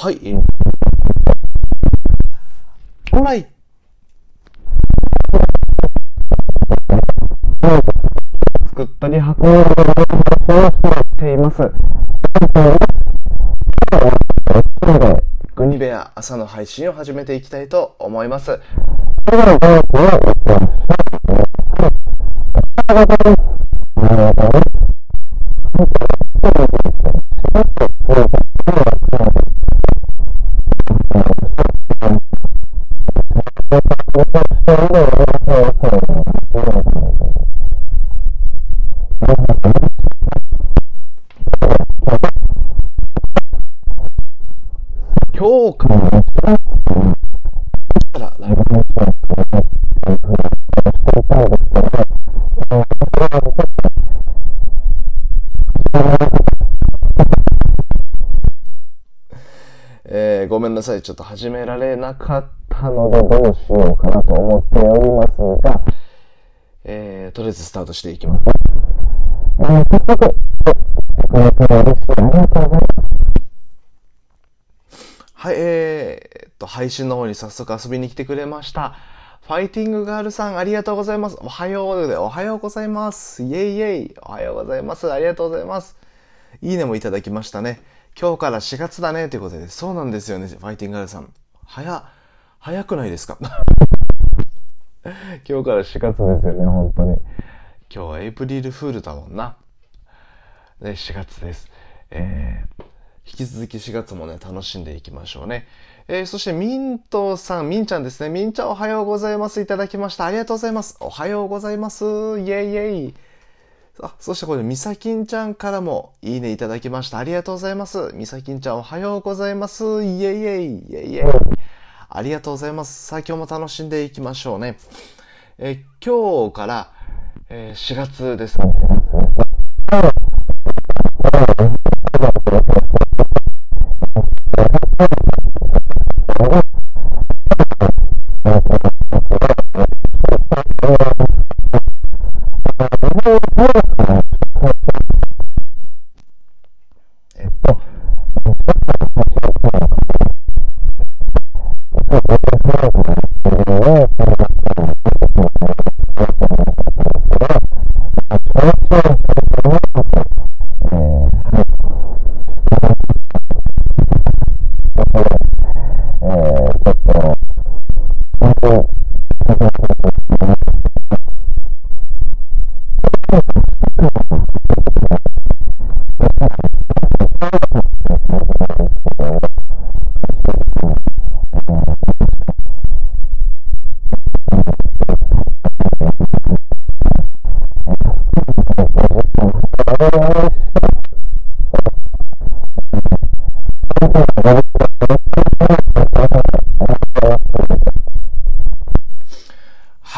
はい。本来、作ったり運んだりしています。グニベア朝の配信を始めていきたいと思います。なさい。ちょっと始められなかったので、どうしようかなと思っておりますが、えー、とりあえずスタートしていきます。えー、早速、このプロ嬉しい。ありがとうございます。はい、えー、っと、配信の方に早速遊びに来てくれました。ファイティングガールさん、ありがとうございます。おはようで、おはようございます。イェイイェイ。おはようございます。ありがとうございます。いいねもいただきましたね。今日から4月だね、ということで。そうなんですよね、ファイティングガールさん。早、早くないですか？今日から4月ですよね、本当に。今日はエイプリルフールだもんな。で、4月です。えー引き続き4月もね、楽しんでいきましょうね。えー、そしてミントさん、ミンちゃんですね。ミンちゃんおはようございます。いただきました。ありがとうございます。おはようございます。イェイイェイ。あ、そしてこれ、みさきんちゃんからもいいねいただきました。ありがとうございます。みさきんちゃんおはようございます。イェイイェイ。イェイイェイ。ありがとうございます。さあ今日も楽しんでいきましょうね。え、今日から、えー、4月です。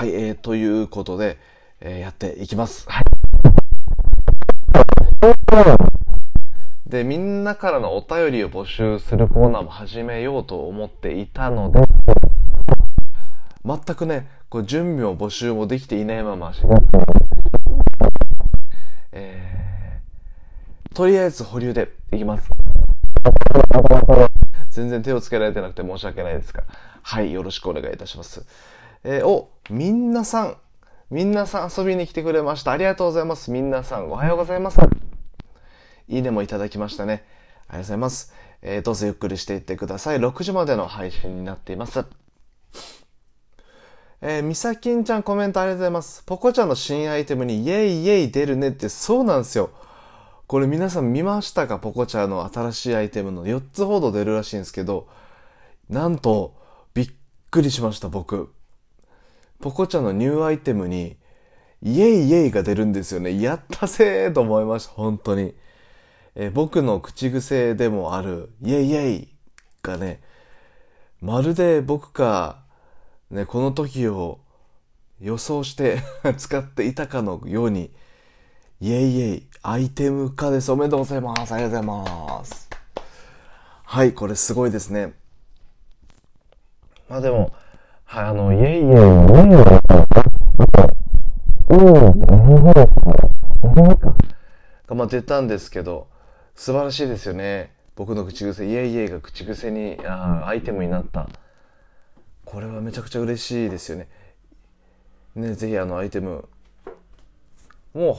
はい、えー、ということで、えー、やっていきます。はい。で、みんなからのお便りを募集するコーナーも始めようと思っていたので、全くね、こう準備も募集もできていないまま、えー、とりあえず保留でいきます。全然手をつけられてなくて申し訳ないですが、はい、よろしくお願いいたします。えー、お、みんなさん、みんなさん遊びに来てくれました。ありがとうございます。みんなさん、おはようございます。いいねもいただきましたね。ありがとうございます。えー、どうぞゆっくりしていってください。6時までの配信になっています。えー、みさきんちゃんコメントありがとうございます。ポコちゃんの新アイテムにイェイイェイ出るねってそうなんですよ。これ皆さん見ましたか？ポコちゃんの新しいアイテムの4つほど出るらしいんですけど、なんと、びっくりしました、僕。ポコちゃんのニューアイテムに、イエイイエイが出るんですよね。やったぜーと思いました、本当に。え、僕の口癖でもある、イエイイエイがね、まるで僕が、ね、この時を予想して 使っていたかのように、イエイイエイ、アイテム化です。おめでとうございます。ありがとうございます。はい、これすごいですね。まあでも、はい、あの、イエイイエイのイエイは、うん、何ぐらいですかね。何か。が、まあ出たんですけど、素晴らしいですよね。僕の口癖、イエイイエイが口癖に、あアイテムになった。これはめちゃくちゃ嬉しいですよね。ね、ぜひあのアイテム、もう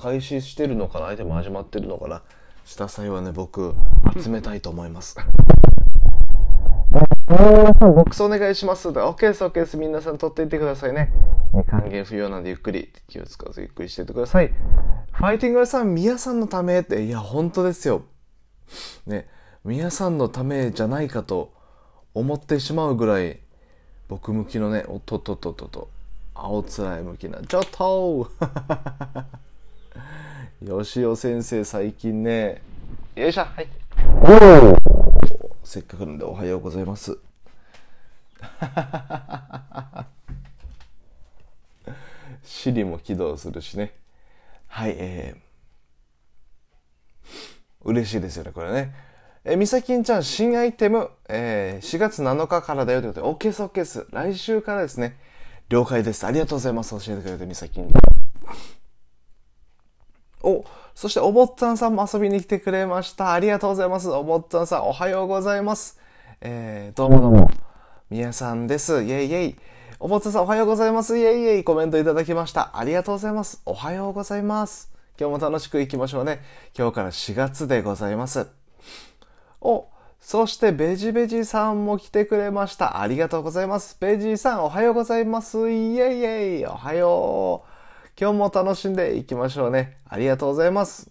開始してるのかな？アイテム始まってるのかな？した際はね、僕、集めたいと思います。ボックスお願いします。OK です、OK です。皆さん取っていってくださいね。還元不要なんでゆっくり、気を使わずゆっくりしていってください。ファイティングさん、宮さんのためって、いや、本当ですよ。ね、宮さんのためじゃないかと思ってしまうぐらい、僕向きのね、おっとっとっとっとと、青つらい向きな、ちょっと よしお先生最近ね、よいしょ、はい。せっかくなんでおはようございます。シリも起動するしね。はい、えー、嬉しいですよね、これね。えー、みさきんちゃん、新アイテム、えー、4月7日からだよということで、OK です、OK です。来週からですね。了解です。ありがとうございます。教えてくれて、みさきん。お、そしてお坊ちゃんさんも遊びに来てくれました。ありがとうございます。お坊ちゃんさん、おはようございます。えー、どうもどうも。みやさんです。イェイイェイ。お坊ちゃんさん、おはようございます。イェイイェイ。コメントいただきました。ありがとうございます。おはようございます。今日も楽しく行きましょうね。今日から4月でございます。お、そしてベジベジさんも来てくれました。ありがとうございます。ベジさん、おはようございます。イェイイェイ。おはよう。今日も楽しんでいきましょうね。ありがとうございます。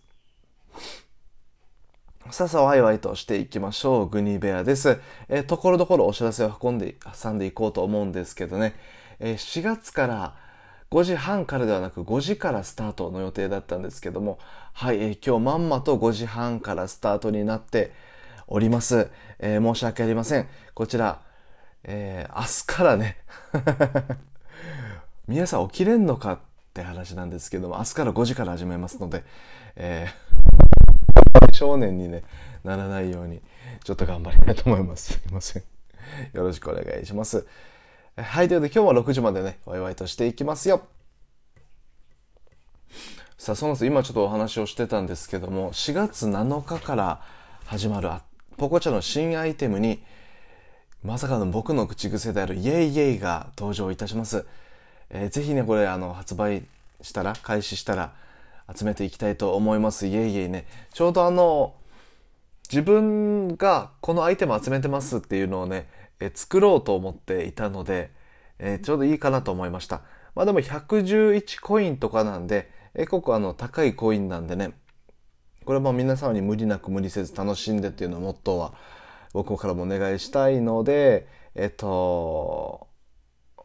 さあさあ、ワイワイとしていきましょう。グニベアです。えー、ところどころお知らせを運んで、挟んでいこうと思うんですけどね。えー、4月から5時半からではなく5時からスタートの予定だったんですけども、はい、えー、今日まんまと5時半からスタートになっております。え申し訳ありません。こちら、え明日からね 皆さん起きれんのかっって話なんですけども、明日から5時から始めますので、えー、少年にね、ならないように、ちょっと頑張りたいと思います。すいません。よろしくお願いします。はい、ということで今日は6時までね、ワイワイとしていきますよ。さあ、その今ちょっとお話をしてたんですけども、4月7日から始まるポコチャの新アイテムに、まさかの僕の口癖であるイェイイェイが登場いたします。えー、ぜひね、これ、あの、発売したら、開始したら、集めていきたいと思います。いえいえいね。ちょうどあの、自分がこのアイテム集めてますっていうのをね、え作ろうと思っていたので、えー、ちょうどいいかなと思いました。まあでも111コインとかなんで、えー、結構あの高いコインなんでね、これも皆様に無理なく無理せず楽しんでっていうのをモットーは僕からもお願いしたいので、えっと、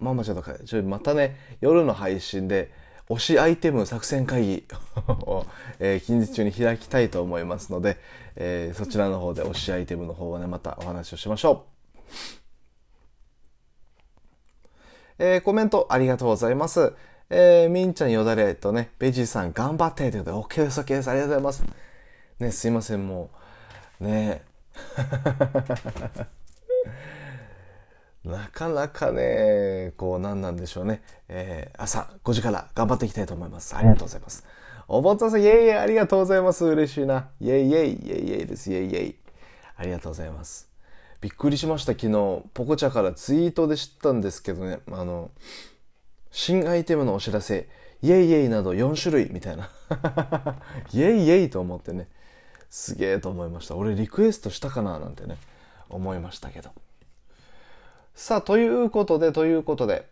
まあまあちょっと、ちょまたね、夜の配信で、推しアイテム作戦会議を、えー、近日中に開きたいと思いますので、えー、そちらの方で推しアイテムの方をね、またお話をしましょう。えー、コメントありがとうございます。えー、みんちゃんよだれとね、ベジーさん頑張ってということで、OK です、OK です、ありがとうございます。ね、すいません、もう、ねなかなかね、こう何なんでしょうね。えー、朝5時から頑張っていきたいと思います。ありがとうございます。おぼんたさん、イェイイェイありがとうございます。嬉しいな。イェイイェイ、イェイイェイです。イェイイェイ。ありがとうございます。びっくりしました。昨日、ポコチャからツイートで知ったんですけどね、あの、新アイテムのお知らせ、イェイイェイなど4種類みたいな。イェイイェイと思ってね、すげえと思いました。俺リクエストしたかななんてね、思いましたけど。さあ、ということで、ということで、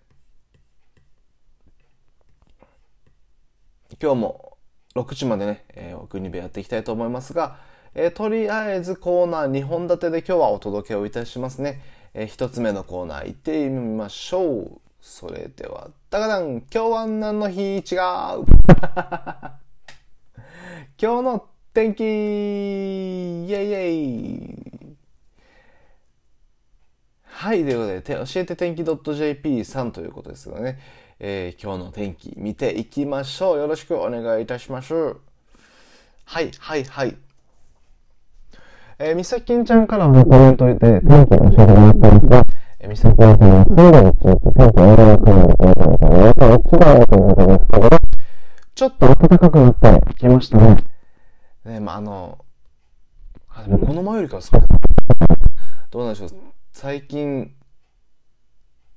今日も6時までね、えー、奥に部やっていきたいと思いますが、えー、とりあえずコーナー2本立てで今日はお届けをいたしますね。えー、1つ目のコーナー行ってみましょう。それでは、ダガダン、今日は何の日違う？今日の天気イェイイェイはい、ということで、教えて天気 .jp さんということですがね、えー、今日の天気見ていきましょう。よろしくお願いいたします。はい、はい、はい。えー、みさきんちゃんからのコメントで天気教えてもらったんですが、えー、みさきんちゃんは水路の地域、天気悪い国の天気のため、皆さん一番ということですけど、ちょっと暖かくなってきましたね。ね、まあ、あの、あでもこの前よりかは少ない。どうなんでしょう？最近、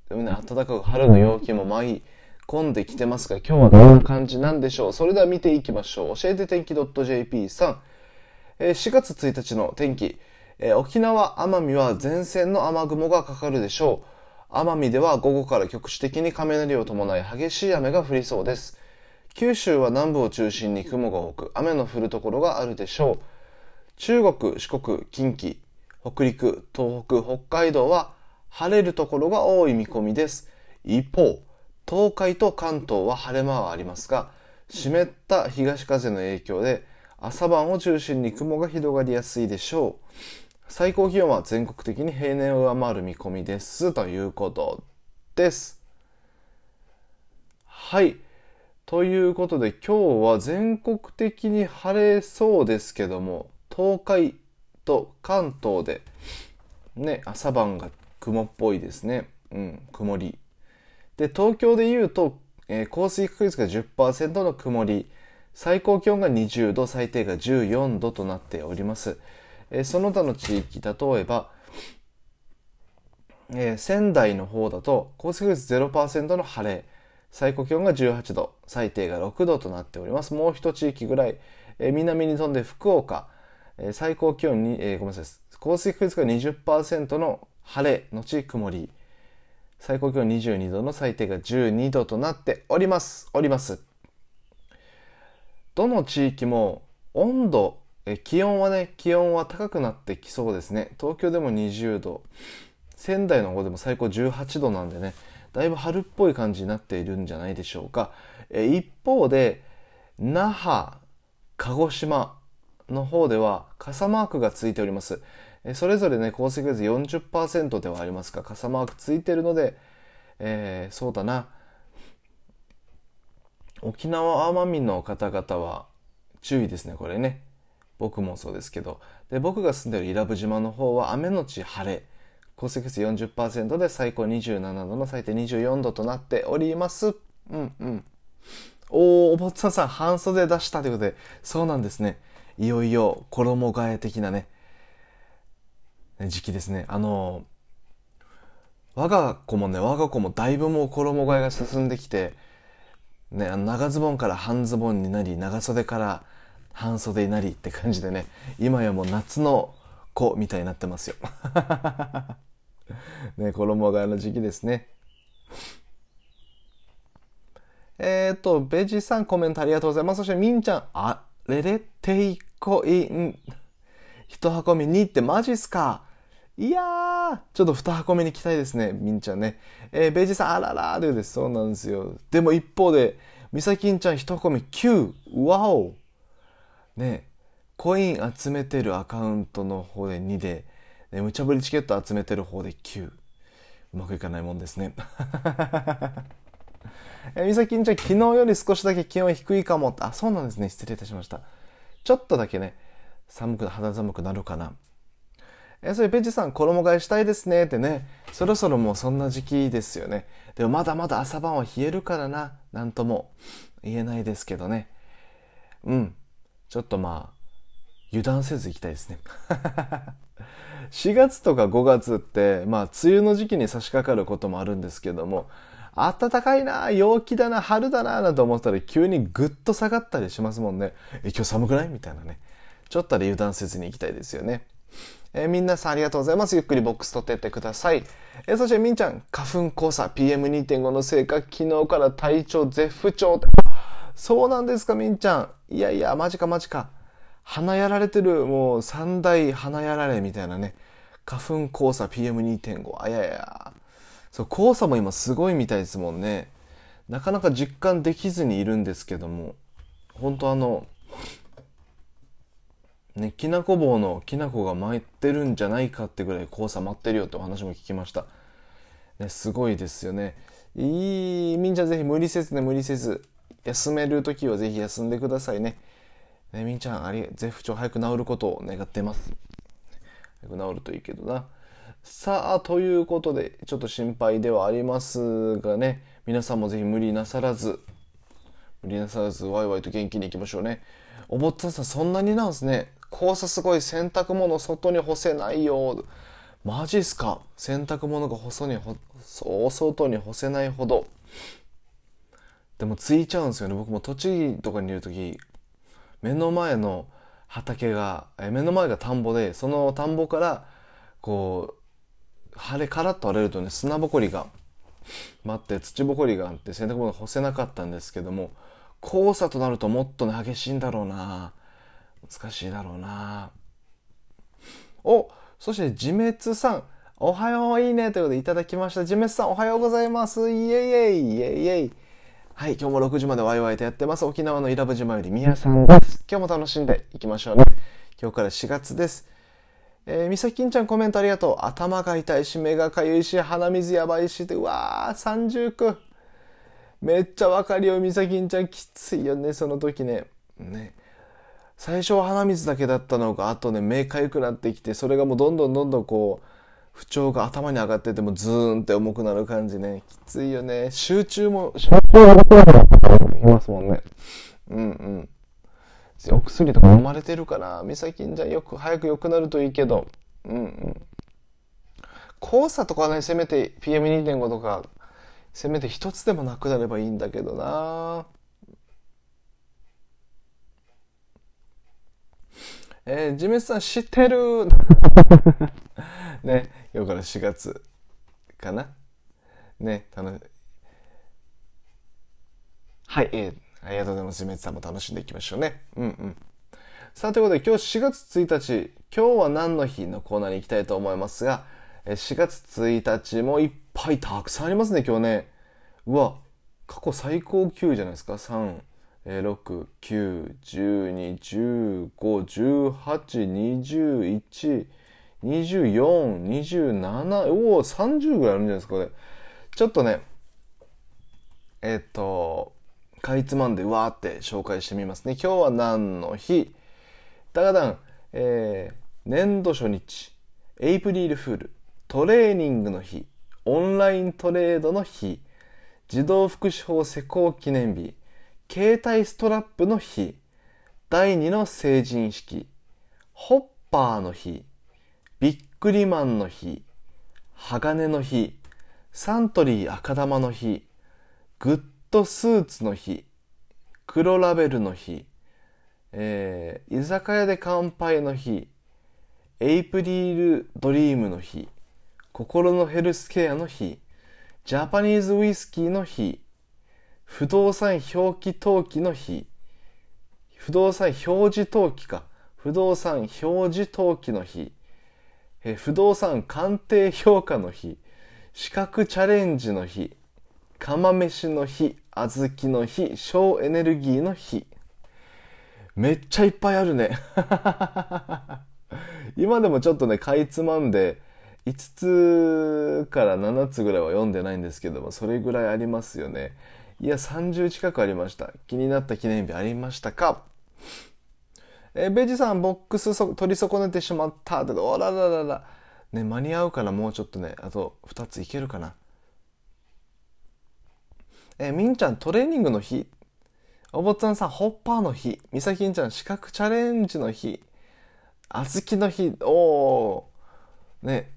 でもね、暖かく春の陽気も舞い込んできてますが、今日はどんな感じなんでしょう？それでは見ていきましょう。教えて天気 .jp さん。えー、4月1日の天気。え、沖縄、奄美は前線の雨雲がかかるでしょう。奄美では午後から局地的に雷を伴い激しい雨が降りそうです。九州は南部を中心に雲が多く、雨の降るところがあるでしょう。中国、四国、近畿、北陸、東北、北海道は晴れるところが多い見込みです。一方、東海と関東は晴れ間はありますが、湿った東風の影響で朝晩を中心に雲が広がりやすいでしょう。最高気温は全国的に平年を上回る見込みですということです。はい。ということで今日は全国的に晴れそうですけども、東海と関東でね、朝晩が雲っぽいですね。うん、曇り。で、東京で言うと、えー、降水確率が10%の曇り、最高気温が20度、最低が14度となっております。えー、その他の地域、例えば、えー、仙台の方だと降水確率0%の晴れ、最高気温が18度、最低が6度となっております。もう一地域ぐらい、えー、南に飛んで福岡、え、最高気温に、えー、ごめんなさい、降水確率が20%の晴れのち曇り、最高気温22度の最低が12度となっております。おります。どの地域も温度、え気温はね、気温は高くなってきそうですね。東京でも20度、仙台の方でも最高18度なんでね、だいぶ春っぽい感じになっているんじゃないでしょうか。え一方で、那覇、鹿児島の方では傘マークがついております。それぞれね、降水確率40%ではありますが、傘マークついてるので、えー、そうだな。沖縄奄美の方々は注意ですね、これね。僕もそうですけど。で、僕が住んでる伊良部島の方は雨のち晴れ。降水確率40%で最高27度の最低24度となっております。うんうん。おー、お坊さんさん、半袖出したということで、そうなんですね。いよいよ衣替え的なね、時期ですね。あの、我が子もね、我が子もだいぶもう衣替えが進んできて、ね、長ズボンから半ズボンになり、長袖から半袖になりって感じでね、今やもう夏の子みたいになってますよ。ね、衣替えの時期ですね。えっ、ー、と、ベジさんコメントありがとうございます。そしてみんちゃん、あれれていこいん。一箱目2ってマジっすか？いやー、ちょっと2箱目に期待ですね、みんちゃんね。えー、ベイジさん、あららーでです。そうなんですよ。でも一方で、みさきんちゃん1箱目9。わお。ね、コイン集めてるアカウントの方で2で、ね、無茶ぶりチケット集めてる方で9。うまくいかないもんですね。えー、みさきんちゃん、昨日より少しだけ気温低いかもって。あ、そうなんですね。失礼いたしました。ちょっとだけね、寒く、肌寒くなるかな。えそれペジさん衣替えしたいですねってね、そろそろもうそんな時期ですよね。でもまだまだ朝晩は冷えるからな、なんとも言えないですけどね。うん。ちょっとまあ、油断せず行きたいですね。4月とか5月って、まあ、梅雨の時期に差し掛かることもあるんですけども、暖かいな、陽気だな、春だな、なんて思ったら急にぐっと下がったりしますもんね。え、今日寒くない？みたいなね。ちょっとで油断せずに行きたいですよね。えー、みんなさんありがとうございます。ゆっくりボックス取ってってください。えー、そしてみんちゃん、花粉黄砂 PM2.5 のせいか、昨日から体調絶不調。そうなんですか、みんちゃん。いやいや、マジかマジか。鼻やられてる、もう三大鼻やられみたいなね。花粉黄砂 PM2.5。あやや。そう、黄砂も今すごいみたいですもんね。なかなか実感できずにいるんですけども。本当あの、ね、きなこ棒のきなこが舞ってるんじゃないかってぐらい黄砂舞ってるよってお話も聞きました。ね、すごいですよね。いい、みんちゃんぜひ無理せずね、無理せず。休める時はぜひ休んでくださいね。ね、みんちゃん、あり、絶不調早く治ることを願ってます。早く治るといいけどな。さあ、ということで、ちょっと心配ではありますがね、皆さんもぜひ無理なさらず、無理なさらず、ワイワイと元気にいきましょうね。お坊さんさん、そんなになんすね。黄砂すごい洗濯物外に干せないよ。マジっすか？洗濯物が細にほ、そう、外に干せないほど。でもついちゃうんですよね。僕も栃木とかにいる時目の前の畑が、え目の前が田んぼで、その田んぼから、こう、晴れ、カラッと荒れるとね、砂ぼこりが待って、土ぼこりがあって洗濯物干せなかったんですけども、黄砂となるともっとね、激しいんだろうな難しいだろうなおそして、自滅さん。おはよう、いいね。ということでいただきました。自滅さん、おはようございます。イエイイエイ、イエイイエイ。はい、今日も6時までワイワイとやってます。沖縄の伊良部島より宮さんです。今日も楽しんでいきましょうね。今日から4月です。えー、みさきんちゃんコメントありがとう。頭が痛いし、目がかゆいし、鼻水やばいし、で、うわー、三重苦。めっちゃわかるよ、みさきんちゃん。きついよね、その時ね。ね。最初は鼻水だけだったのが、あとね、目かゆくなってきて、それがもうどんどんどんどんこう、不調が頭に上がっててもズーンって重くなる感じね。きついよね。集中も、集中ができなくなったきますもんね。うんうん。お薬とか飲まれてるかな美咲んじゃよく早く良くなるといいけど。うんうん。黄砂とかねせめて PM2.5 とかせめて一つでもなくなればいいんだけどな。えー、ジメさん知ってる？ね、今日から4月かな。ね、楽しはい、えーありがとうございます。めつさんも楽しんでいきましょうね。うんうん。さあ、ということで今日4月1日、今日は何の日のコーナーに行きたいと思いますが、4月1日もいっぱいたくさんありますね、今日ね。うわ、過去最高級じゃないですか。3、6、9、12、15、18、21、24、27、おお、30ぐらいあるんじゃないですか、これ。ちょっとね、えっ、と、かいつまんでわーって紹介してみますね。今日は何の日？ダガダン、えー、年度初日、エイプリルフール、トレーニングの日、オンライントレードの日、児童福祉法施行記念日、携帯ストラップの日、第2の成人式、ホッパーの日、ビックリマンの日、鋼の日、サントリー赤玉の日、グットスーツの日、黒ラベルの日、えー、居酒屋で乾杯の日、エイプリルドリームの日、心のヘルスケアの日、ジャパニーズウイスキーの日、不動産表記登記の日、不動産表示登記か、不動産表示登記の日、え不動産鑑定評価の日、資格チャレンジの日、釜飯の日、小豆の日、省エネルギーの日。めっちゃいっぱいあるね。今でもちょっとね、かいつまんで、5つから7つぐらいは読んでないんですけども、それぐらいありますよね。いや、30近くありました。気になった記念日ありましたか？えベジさん、ボックス取り損ねてしまったって、おらららら。ね、間に合うからもうちょっとね、あと2ついけるかな？えー、みんちゃんトレーニングの日。お坊ちゃんさんホッパーの日。みさきんちゃん資格チャレンジの日。あずきの日。おー。ね。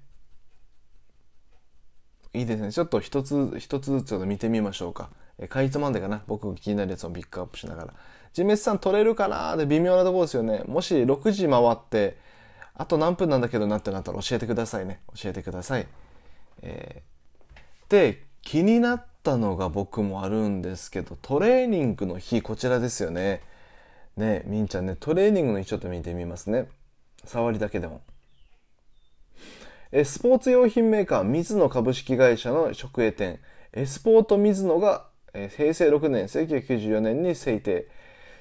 いいですね。ちょっと一つ、一つずつちょっと見てみましょうか。えかいつまんでかな。僕が気になるやつをピックアップしながら。ジメスさん取れるかなで微妙なところですよね。もし6時回って、あと何分なんだけどなってなったら教えてくださいね。教えてください。えー、で、気になったのが僕もあるんですけど、トレーニングの日、こちらですよね。ねえみんちゃんね、トレーニングの日ちょっと見てみますね。触りだけでも。えスポーツ用品メーカー、水野株式会社の直営店、エスポート水野が、え平成6年、1994年に制定。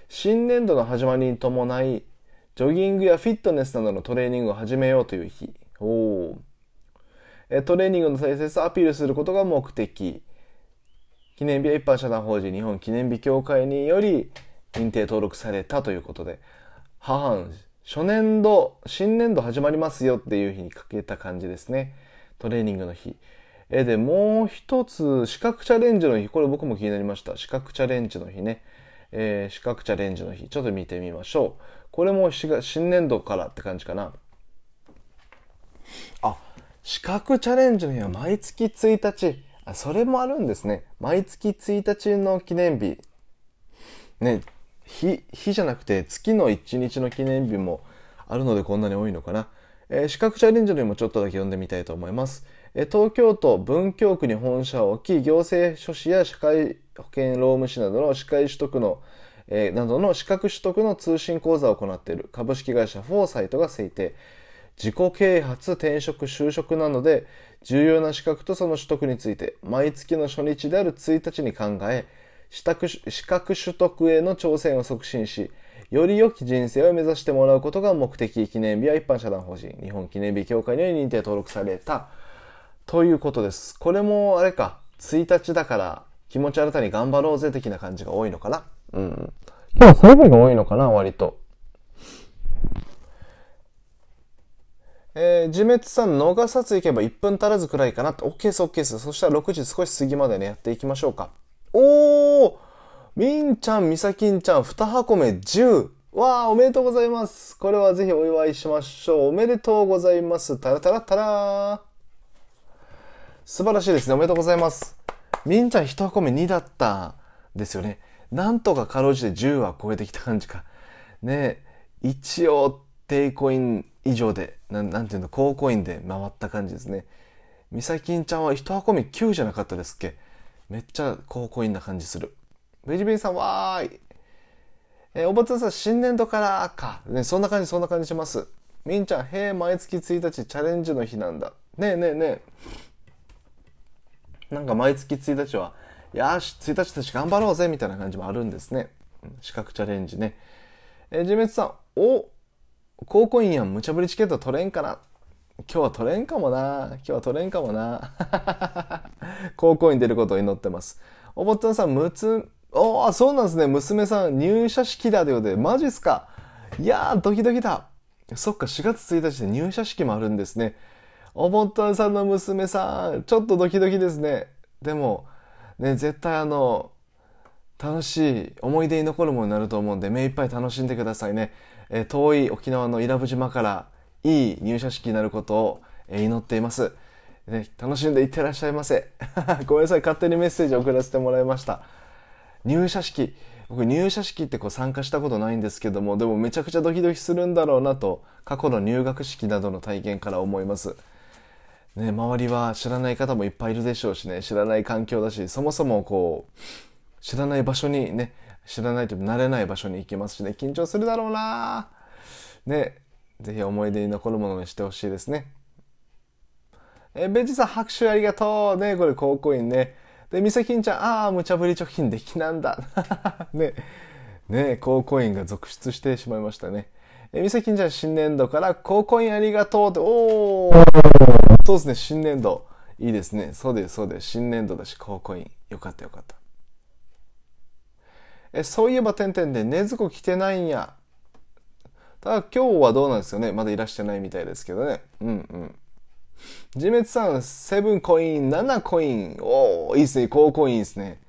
新年度の始まりに伴い、ジョギングやフィットネスなどのトレーニングを始めようという日。おー。トレーニングの大切さをアピールすることが目的。記念日は一般社団法人日本記念日協会により認定登録されたということで、母、初年度、新年度始まりますよっていう日にかけた感じですね。トレーニングの日。えで、もう一つ、資格チャレンジの日。これ僕も気になりました。資格チャレンジの日ね。えー、資格チャレンジの日。ちょっと見てみましょう。これも新年度からって感じかな。あ、資格チャレンジの日は毎月1日。あ、それもあるんですね。毎月1日の記念日。ね、日、日じゃなくて月の1日の記念日もあるのでこんなに多いのかな。えー、資格チャレンジの日もちょっとだけ読んでみたいと思います。えー、東京都文京区に本社を置き、行政書士や社会保険労務士などの司会取得の、えー、などの資格取得の通信講座を行っている株式会社フォーサイトが制定。自己啓発、転職、就職などで重要な資格とその取得について毎月の初日である1日に考え、資格取得への挑戦を促進し、より良き人生を目指してもらうことが目的記念日は一般社団法人日本記念日協会に認定登録されたということです。これもあれか、1日だから気持ち新たに頑張ろうぜ的な感じが多いのかな。うん。今日そういうのが多いのかな、割と。えー、自滅さん、野賀札行けば1分足らずくらいかなって。OK です、OK です。そしたら6時少し過ぎまでね、やっていきましょうか。おーみんちゃん、みさきんちゃん、2箱目10。わあ、おめでとうございます。これはぜひお祝いしましょう。おめでとうございます。タラタラタラ素晴らしいですね。おめでとうございます。みんちゃん1箱目2だったですよね。なんとかかろうじて10は超えてきた感じか。ね一応、低コイン以上で、な、なんていうの、高コインで回った感じですね。みさきんちゃんは1箱目9じゃなかったですっけ？めっちゃ高コインな感じする。ベジベジさん、わーい。えー、おばつさん、新年度からか。ね、そんな感じ、そんな感じします。みんちゃん、へえ、毎月1日チャレンジの日なんだ。ねえねえねえ。なんか毎月1日は、よし、1日たち頑張ろうぜ、みたいな感じもあるんですね。資格チャレンジね。えー、ジメツさん、お、高校員やん、無茶ぶりチケット取れんかな？今日は取れんかもな。今日は取れんかもな。高校員出ることを祈ってます。おぼっつんさん、むつ、おー、そうなんですね。娘さん、入社式だということで、マジっすか？いやー、ドキドキだ。そっか、4月1日で入社式もあるんですね。おぼったんさんの娘さん、ちょっとドキドキですね。でも、ね、絶対あの、楽しい思い出に残るものになると思うんで、目いっぱい楽しんでくださいね。えー、遠い沖縄の伊良部島からいい入社式になることを、えー、祈っています。ね、楽しんでいってらっしゃいませ。ごめんなさい、勝手にメッセージ送らせてもらいました。入社式僕入社式ってこう参加したことないんですけどもでもめちゃくちゃドキドキするんだろうなと過去の入学式などの体験から思いますね周りは知らない方もいっぱいいるでしょうしね知らない環境だしそもそもこう知らない場所にね知らないと慣れない場所に行きますしね緊張するだろうなねぜひ思い出に残るものにしてほしいですねえベジさん拍手ありがとうねこれ高校員ねで、みさきんちゃん、ああ、無茶ぶり貯金できなんだ。ね、ね、高コインが続出してしまいましたね。え、みさきんちゃん、新年度から高コインありがとうって、おーそうですね、新年度。いいですね。そうです、そうです。新年度だし、高コイン。よかったよかった。え、そういえば、てんてんで、ねずこ来てないんや。ただ、今日はどうなんですよね。まだいらしてないみたいですけどね。うんうん。自滅さん、セブンコイン、7コイン。おー、いいですね。高コインですね。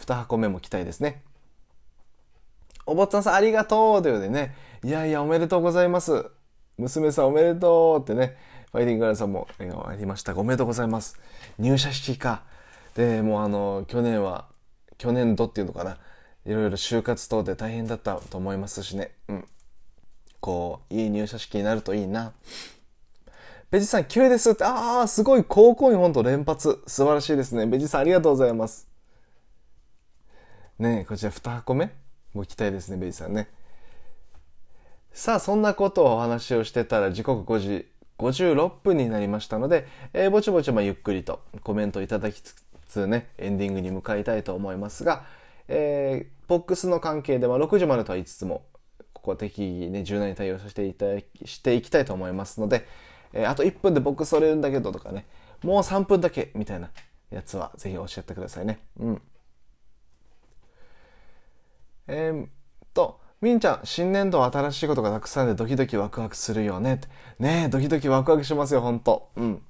2箱目も期待ですね。お坊ちゃんさん、ありがとうということでね。いやいや、おめでとうございます。娘さん、おめでとうってね。ファイティングガールさんも笑顔ありましたおめでとうございます。入社式か。で、もうあの、去年は、去年度っていうのかな。いろいろ就活等で大変だったと思いますしね。うん。こう、いい入社式になるといいな。ベジさん、綺麗ですって、ああ、すごい、高校員本当連発。素晴らしいですね。ベジさん、ありがとうございます。ねえこちら2箱目？ご期待ですね、ベジさんね。さあ、そんなことをお話をしてたら、時刻5時56分になりましたので、えー、ぼちぼちまゆっくりとコメントいただきつつね、エンディングに向かいたいと思いますが、えー、ボックスの関係では6時までとは言いつつも、ここは適宜ね、柔軟に対応させていただき、していきたいと思いますので、えー、あと1分で僕それるんだけどとかね、もう3分だけみたいなやつはぜひ教えてくださいね。うん。えー、と、みんちゃん、新年度は新しいことがたくさんでドキドキワクワクするよね。ねえ、ドキドキワクワクしますよ、ほんと。うん。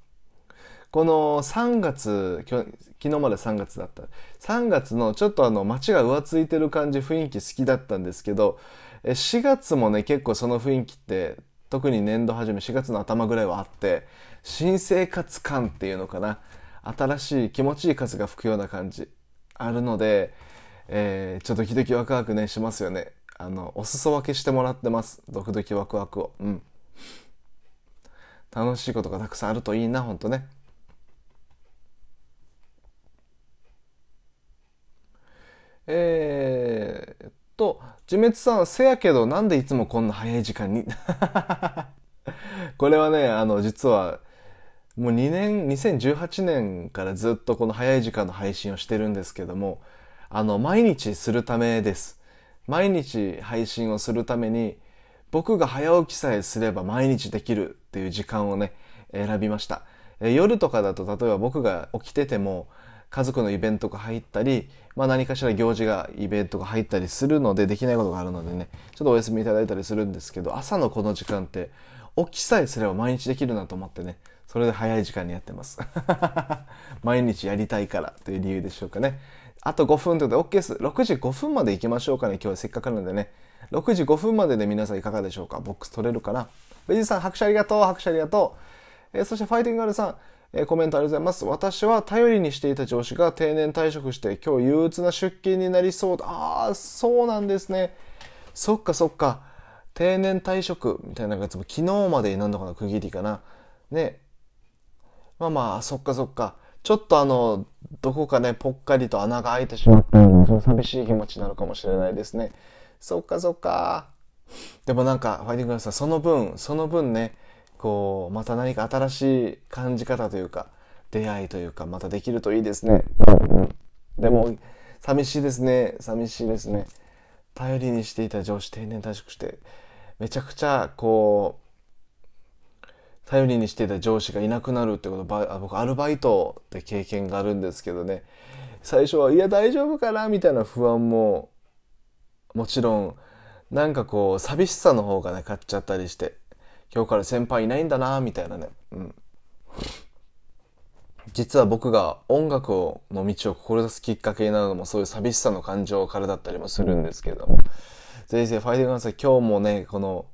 この3月、昨日まで3月だった。3月のちょっとあの街が浮ついてる感じ、雰囲気好きだったんですけど、4月もね、結構その雰囲気って、特に年度初め4月の頭ぐらいはあって、新生活感っていうのかな。新しい気持ちいい風が吹くような感じあるので、えー、ちょっとドキドキワクワクね、しますよね。あの、お裾分けしてもらってます。ドキドキワクワクを。うん。楽しいことがたくさんあるといいな、ほんとね。えー、っと、自滅さん、せやけどなんでいつもこんな早い時間に？これはね、あの、実は、もう2年、2018年からずっとこの早い時間の配信をしてるんですけども、あの、毎日するためです。毎日配信をするために、僕が早起きさえすれば毎日できるっていう時間をね、選びました。夜とかだと、例えば僕が起きてても、家族のイベントが入ったり、まあ何かしら行事が、イベントが入ったりするので、できないことがあるのでね、ちょっとお休みいただいたりするんですけど、朝のこの時間って、起きさえすれば毎日できるなと思ってね、それで早い時間にやってます。毎日やりたいからという理由でしょうかね。あと5分ということで OK です。6時5分まで行きましょうかね。今日はせっかくなんでね。6時5分までで皆さんいかがでしょうか？ボックス取れるかな？ベジさん、拍手ありがとう。拍手ありがとう。えー、そしてファイティングガールさん、えー、コメントありがとうございます。私は頼りにしていた上司が定年退職して今日憂鬱な出勤になりそうだ。ああ、そうなんですね。そっかそっか。定年退職みたいなやつも昨日までに何度かの区切りかな。ね。まあまあ、そっかそっか。ちょっとあの、どこかね、ぽっかりと穴が開いてしまったような、その寂しい気持ちなのかもしれないですね。そっかそっか。でもなんか、ファイティングラさん、その分、その分ね、こう、また何か新しい感じ方というか、出会いというか、またできるといいですね。でも、寂しいですね。寂しいですね。頼りにしていた上司定年退職して、めちゃくちゃ、こう、頼りにしていた上司がいなくなるってこと、僕、アルバイトって経験があるんですけどね、最初は、いや、大丈夫かなみたいな不安も、もちろん、なんかこう、寂しさの方がね、買っちゃったりして、今日から先輩いないんだなみたいなね。うん。実は僕が音楽をの道を志すきっかけになるのもそういう寂しさの感情からだったりもするんですけれども。ぜひぜひファイティングガンさん今日もね、この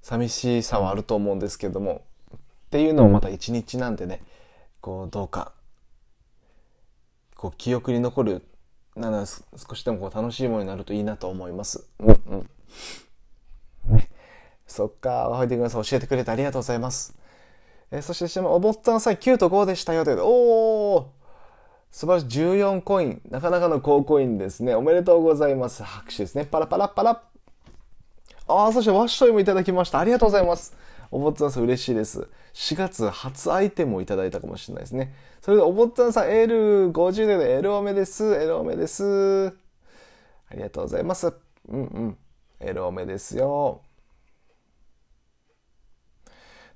寂しさはあると思うんですけども、っていうのもまた一日なんでね、こうどうか、こう記憶に残る、なら少しでもこう楽しいものになるといいなと思います。うんうん。そっか、ファイティングさん教えてくれてありがとうございます。えー、そして、お坊さんさん9と5でしたよということで、おー素晴らしい。14コイン。なかなかの高コインですね。おめでとうございます。拍手ですね。パラパラパラ。ああ、そしてワッショイもいただきました。ありがとうございます。お坊さんさん嬉しいです。4月初アイテムをいただいたかもしれないですね。それでお坊さんさん L50 で L おめです。L おめです。ありがとうございます。うんうん。L おめですよ。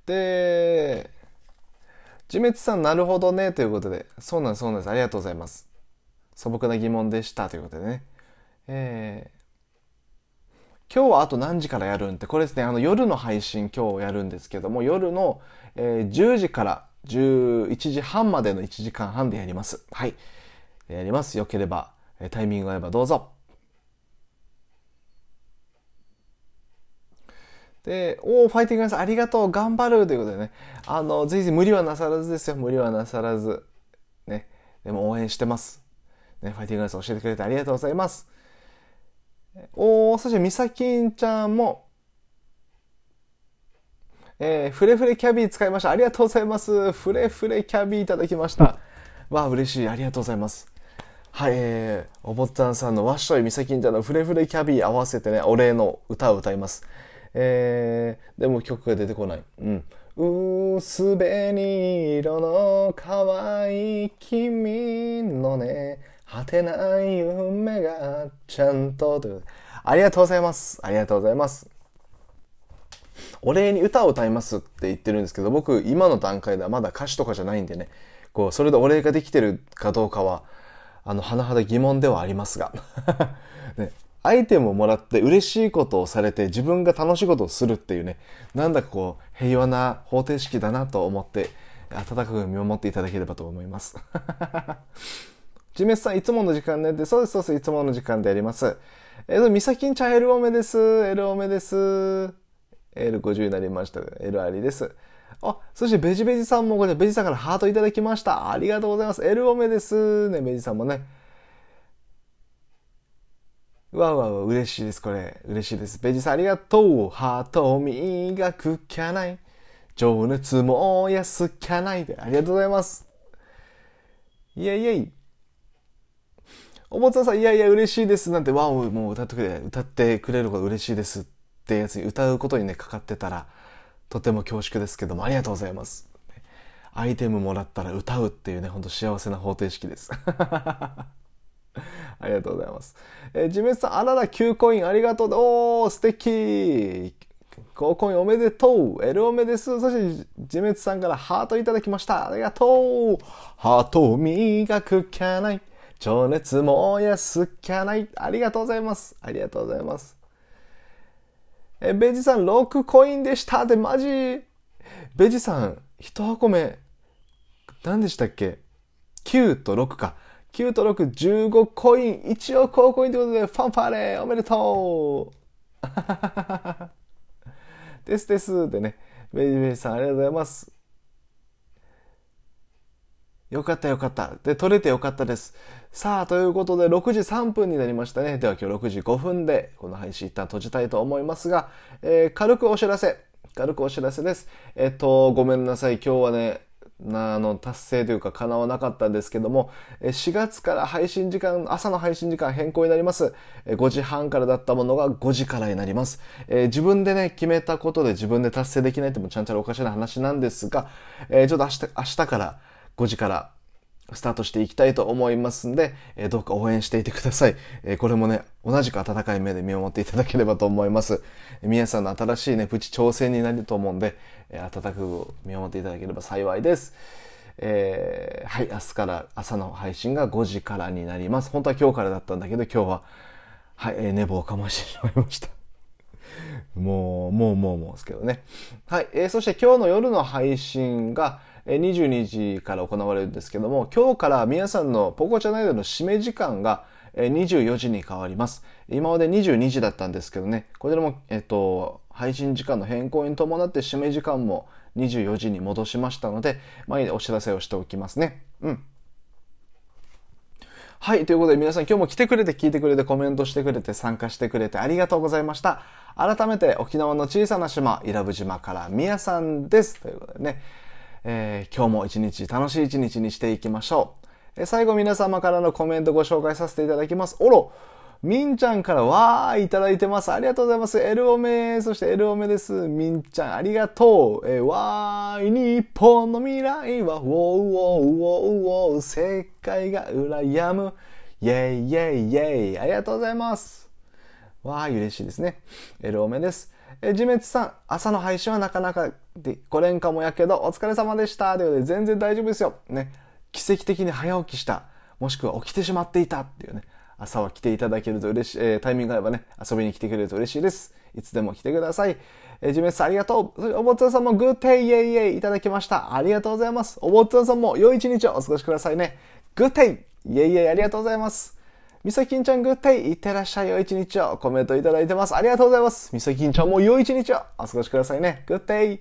で、自滅さん、なるほどね、ということで。そうなんです、そうなんです。ありがとうございます。素朴な疑問でした、ということでね。えー、今日はあと何時からやるんって、これですね、あの夜の配信今日やるんですけども、夜の、えー、10時から11時半までの1時間半でやります。はい。やります。よければ、タイミングが合えばどうぞ。で、おー、ファイティングガイさんありがとう、頑張るということでね、あの、ぜひ無理はなさらずですよ、無理はなさらず。ね、でも応援してます。ね、ファイティングガイさん教えてくれてありがとうございます。おー、そしてみさきんちゃんも、えー、フレフレキャビー使いました。ありがとうございます。フレフレキャビーいただきました。わあ、嬉しい。ありがとうございます。はい、えー、おぼったんさんのワッショイみさきんちゃんのフレフレキャビー合わせてね、お礼の歌を歌います。えー、でも曲が出てこない。うん。薄紅色の可愛い君のね、果てない夢がちゃんと、というありがとうございます。ありがとうございます。お礼に歌を歌いますって言ってるんですけど、僕今の段階ではまだ歌手とかじゃないんでね、こう、それでお礼ができてるかどうかは、あの、甚だ疑問ではありますが。ね、アイテムをもらって嬉しいことをされて自分が楽しいことをするっていうね、なんだかこう平和な方程式だなと思って温かく見守っていただければと思います。ジメスさん、いつもの時間ねで、そうです、そうです、いつもの時間でやります。えっ、と、みさきんちゃん L 多めです。L 多めです。L50 になりました。L ありです。あ、そしてベジベジさんもこれ、ベジさんからハートいただきました。ありがとうございます。L 多めです。ね、ベジさんもね。わわわ、嬉しいです、これ。嬉しいです。ベジさんありがとう。ハート磨くきゃない。情熱もやすきゃないで。ありがとうございます。イェイイェイ。おもつさん、いやいや、嬉しいです。なんて、わお、もう歌ってくれ、歌ってくれること嬉しいですってやつに歌うことにね、かかってたら、とても恐縮ですけども、ありがとうございます。アイテムもらったら歌うっていうね、ほんと幸せな方程式です。ありがとうございます。えー、ジメさん、あらら、9コインありがとう。おー、素敵 !5 コインおめでとう !L おめです。そして、ジメツさんからハートいただきました。ありがとうハートを磨くキャナイ。情熱燃やすキャナイ。ありがとうございます。ありがとうございます。え、ベジさん、6コインでしたってマジベジさん、1箱目、何でしたっけ ?9 と6か。9と6、15コイン、一応高コインということで、ファンファーレおめでとう ですです。でね、ベイベイさんありがとうございます。よかったよかった。で、撮れてよかったです。さあ、ということで、6時3分になりましたね。では今日6時5分で、この配信一旦閉じたいと思いますが、えー、軽くお知らせ。軽くお知らせです。えっと、ごめんなさい。今日はね、あの達成というか叶わなかったんですけども4月から配信時間朝の配信時間変更になります。5時半からだったものが5時からになります、えー、自分でね決めたことで自分で達成できないってもちゃんちゃらおかしな話なんですが、えー、ちょっと明日明日から5時からスタートしていきたいと思いますんで、えー、どうか応援していてください、えー、これもね、同じく温かい目で見守っていただければと思います。皆さんの新しいね、プチ挑戦になると思うんで、えー、温かく見守っていただければ幸いです。えー、はい、明日から朝の配信が5時からになります。本当は今日からだったんだけど、今日は、はい、えー、寝坊かましてしまいました。もう、もう、もう、もうですけどね。はい、えー、そして今日の夜の配信が、22時から行われるんですけども、今日から皆さんのポコチャナイドの締め時間が24時に変わります。今まで22時だったんですけどね、こちらも、えっと、配信時間の変更に伴って締め時間も24時に戻しましたので、前にお知らせをしておきますね。うん。はい。ということで皆さん今日も来てくれて聞いてくれてコメントしてくれて参加してくれてありがとうございました。改めて沖縄の小さな島、伊良部島からみやさんです。ということでね。えー、今日も一日楽しい一日にしていきましょう。えー、最後皆様からのコメントご紹介させていただきます。おろみんちゃんからわーいただいてます。ありがとうございます。エルオメ、そしてエルオメです。みんちゃんありがとう。えー、わーい、日本の未来は、ウォーウォーウォーウォー、世界が羨む。イェイイェイイェイ。ありがとうございます。わーい、嬉しいですね。エルオメです。え、ジメツさん、朝の配信はなかなかで、5連かもやけど、お疲れ様でした。ということで、全然大丈夫ですよ。ね。奇跡的に早起きした。もしくは起きてしまっていたっていうね。朝は来ていただけると嬉しい、えー、タイミングがあればね、遊びに来てくれると嬉しいです。いつでも来てください。えー、ジメツさんありがとう。おぼつさんもグッデイイェイイェイいただきました。ありがとうございます。おぼつさんも良い一日をお過ごしくださいね。グッデイイェイイェイありがとうございます。みさきんちゃんグッデイ、いってらっしゃい、良い一日をコメントいただいてます。ありがとうございます。みさきんちゃんも良い一日をお過ごしくださいね。グッデイ。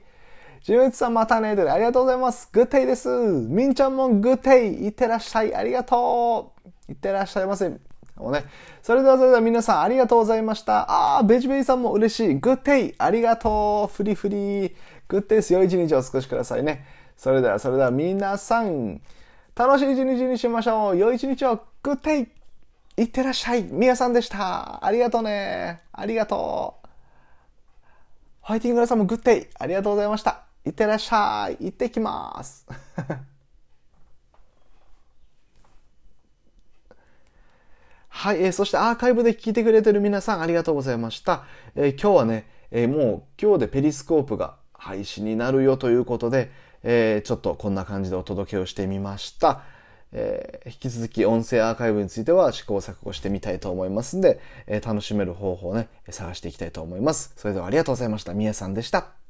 じゅんいちさんまたねでありがとうございます。グッデイです。みんちゃんもグッデイ、いってらっしゃい、ありがとう。いってらっしゃいませ。もね。それではそれでは皆さんありがとうございました。あー、ベジベイさんも嬉しい。グッデイ、ありがとう。フリフリ。グッデイです。良い一日をお過ごしくださいね。それではそれでは皆さん、楽しい一日にしましょう。良い一日を。グッデイ。いってらっしゃい。みやさんでした。ありがとうね。ありがとう。ファイティングラさんもグッデイ。ありがとうございました。いってらっしゃい。行ってきます。はい、えー、そしてアーカイブで聞いてくれてる皆さんありがとうございました。えー、今日はね、えー、もう今日でペリスコープが配信になるよということで、えちょっとこんな感じでお届けをしてみました。えー、引き続き音声アーカイブについては試行錯誤してみたいと思いますんで、えー、楽しめる方法をね、探していきたいと思います。それではありがとうございました。みえさんでした。